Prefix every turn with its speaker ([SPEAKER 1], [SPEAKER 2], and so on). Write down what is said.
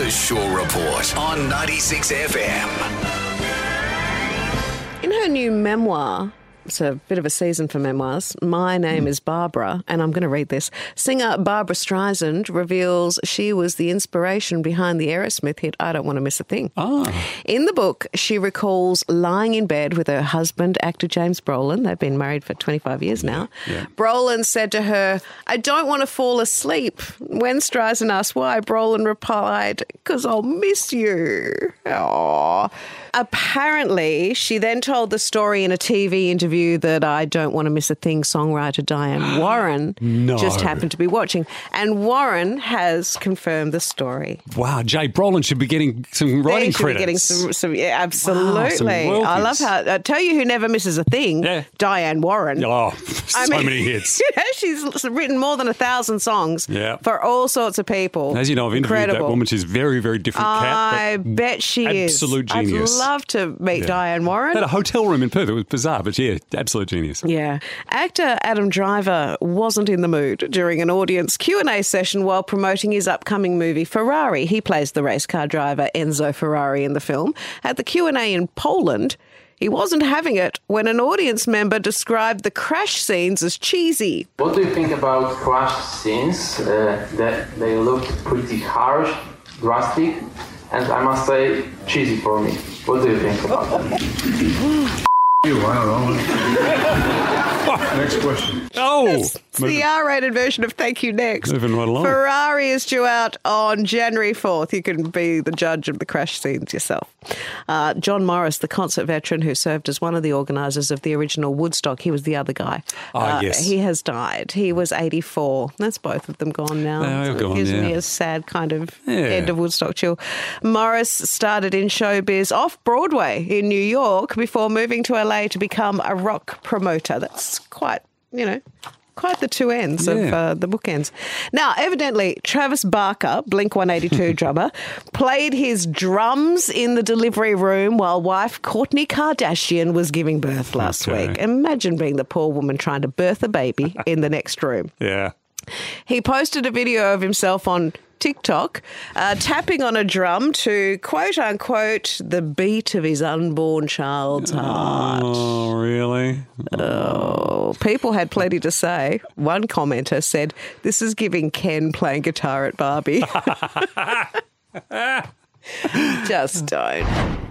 [SPEAKER 1] The Shaw Report on 96 FM.
[SPEAKER 2] In her new memoir, it's a bit of a season for memoirs. My name is Barbara, and I'm going to read this. Singer Barbra Streisand reveals she was the inspiration behind the Aerosmith hit I Don't Want to Miss a Thing. Ah. In the book, she recalls lying in bed with her husband, actor James Brolin. They've been married for 25 years now. Brolin said to her, I don't want to fall asleep. When Streisand asked why, Brolin replied, Because I'll miss you. Aww. Apparently, she then told the story in a TV interview that I Don't Want to Miss a Thing songwriter Diane Warren
[SPEAKER 3] No.
[SPEAKER 2] just happened to be watching. And Warren has confirmed the story.
[SPEAKER 3] Wow, Jay Brolin should be getting some writing
[SPEAKER 2] should be
[SPEAKER 3] credits.
[SPEAKER 2] getting some, some yeah, absolutely.
[SPEAKER 3] Wow, some
[SPEAKER 2] I love how, I tell you who never misses a thing
[SPEAKER 3] Yeah.
[SPEAKER 2] Diane Warren.
[SPEAKER 3] Oh, so
[SPEAKER 2] mean,
[SPEAKER 3] many hits.
[SPEAKER 2] you know, she's written more than a thousand songs
[SPEAKER 3] Yeah.
[SPEAKER 2] for all sorts of people.
[SPEAKER 3] As you know, I've interviewed
[SPEAKER 2] Incredible.
[SPEAKER 3] that woman. She's a very, very different cat.
[SPEAKER 2] I bet she is.
[SPEAKER 3] absolute genius.
[SPEAKER 2] I'd love to meet
[SPEAKER 3] Yeah.
[SPEAKER 2] Diane Warren.
[SPEAKER 3] Had a hotel room in Perth. It was bizarre, but yeah, absolute genius.
[SPEAKER 2] Yeah. Actor Adam Driver wasn't in the mood during an audience Q&A session while promoting his upcoming movie Ferrari. He plays the race car driver Enzo Ferrari in the film. At the Q&A in Poland, he wasn't having it when an audience member described the crash scenes as cheesy.
[SPEAKER 4] What do you think about crash scenes? Uh, that they look pretty harsh, drastic, and I must say cheesy for me. What do you think about them?
[SPEAKER 5] You, I don't know. Next question.
[SPEAKER 3] Oh,
[SPEAKER 2] It's the R-rated version of Thank You Next.
[SPEAKER 3] Moving right along.
[SPEAKER 2] Ferrari is due out on January 4th. You can be the judge of the crash scenes yourself. Uh, John Morris, the concert veteran who served as one of the organisers of the original Woodstock, he was the other guy.
[SPEAKER 3] Ah,
[SPEAKER 2] Uh,
[SPEAKER 3] yes.
[SPEAKER 2] He has died. He was 84. That's both of them gone now.
[SPEAKER 3] They are
[SPEAKER 2] So it
[SPEAKER 3] gone,
[SPEAKER 2] gives me
[SPEAKER 3] yeah.
[SPEAKER 2] a sad kind of
[SPEAKER 3] Yeah.
[SPEAKER 2] end of Woodstock chill. Morris started in showbiz off Broadway in New York before moving to LA to become a rock promoter. That's quite, you know, quite the two ends of uh, the bookends. Now, evidently, Travis Barker, Blink 182 drummer, played his drums in the delivery room while wife Kourtney Kardashian was giving birth last
[SPEAKER 3] Okay.
[SPEAKER 2] week. Imagine being the poor woman trying to birth a baby in the next room.
[SPEAKER 3] yeah.
[SPEAKER 2] He posted a video of himself on TikTok uh, tapping on a drum to quote unquote the beat of his unborn child's heart.
[SPEAKER 3] Oh, really?
[SPEAKER 2] Oh, people had plenty to say. One commenter said, This is giving Ken playing guitar at Barbie. Just don't.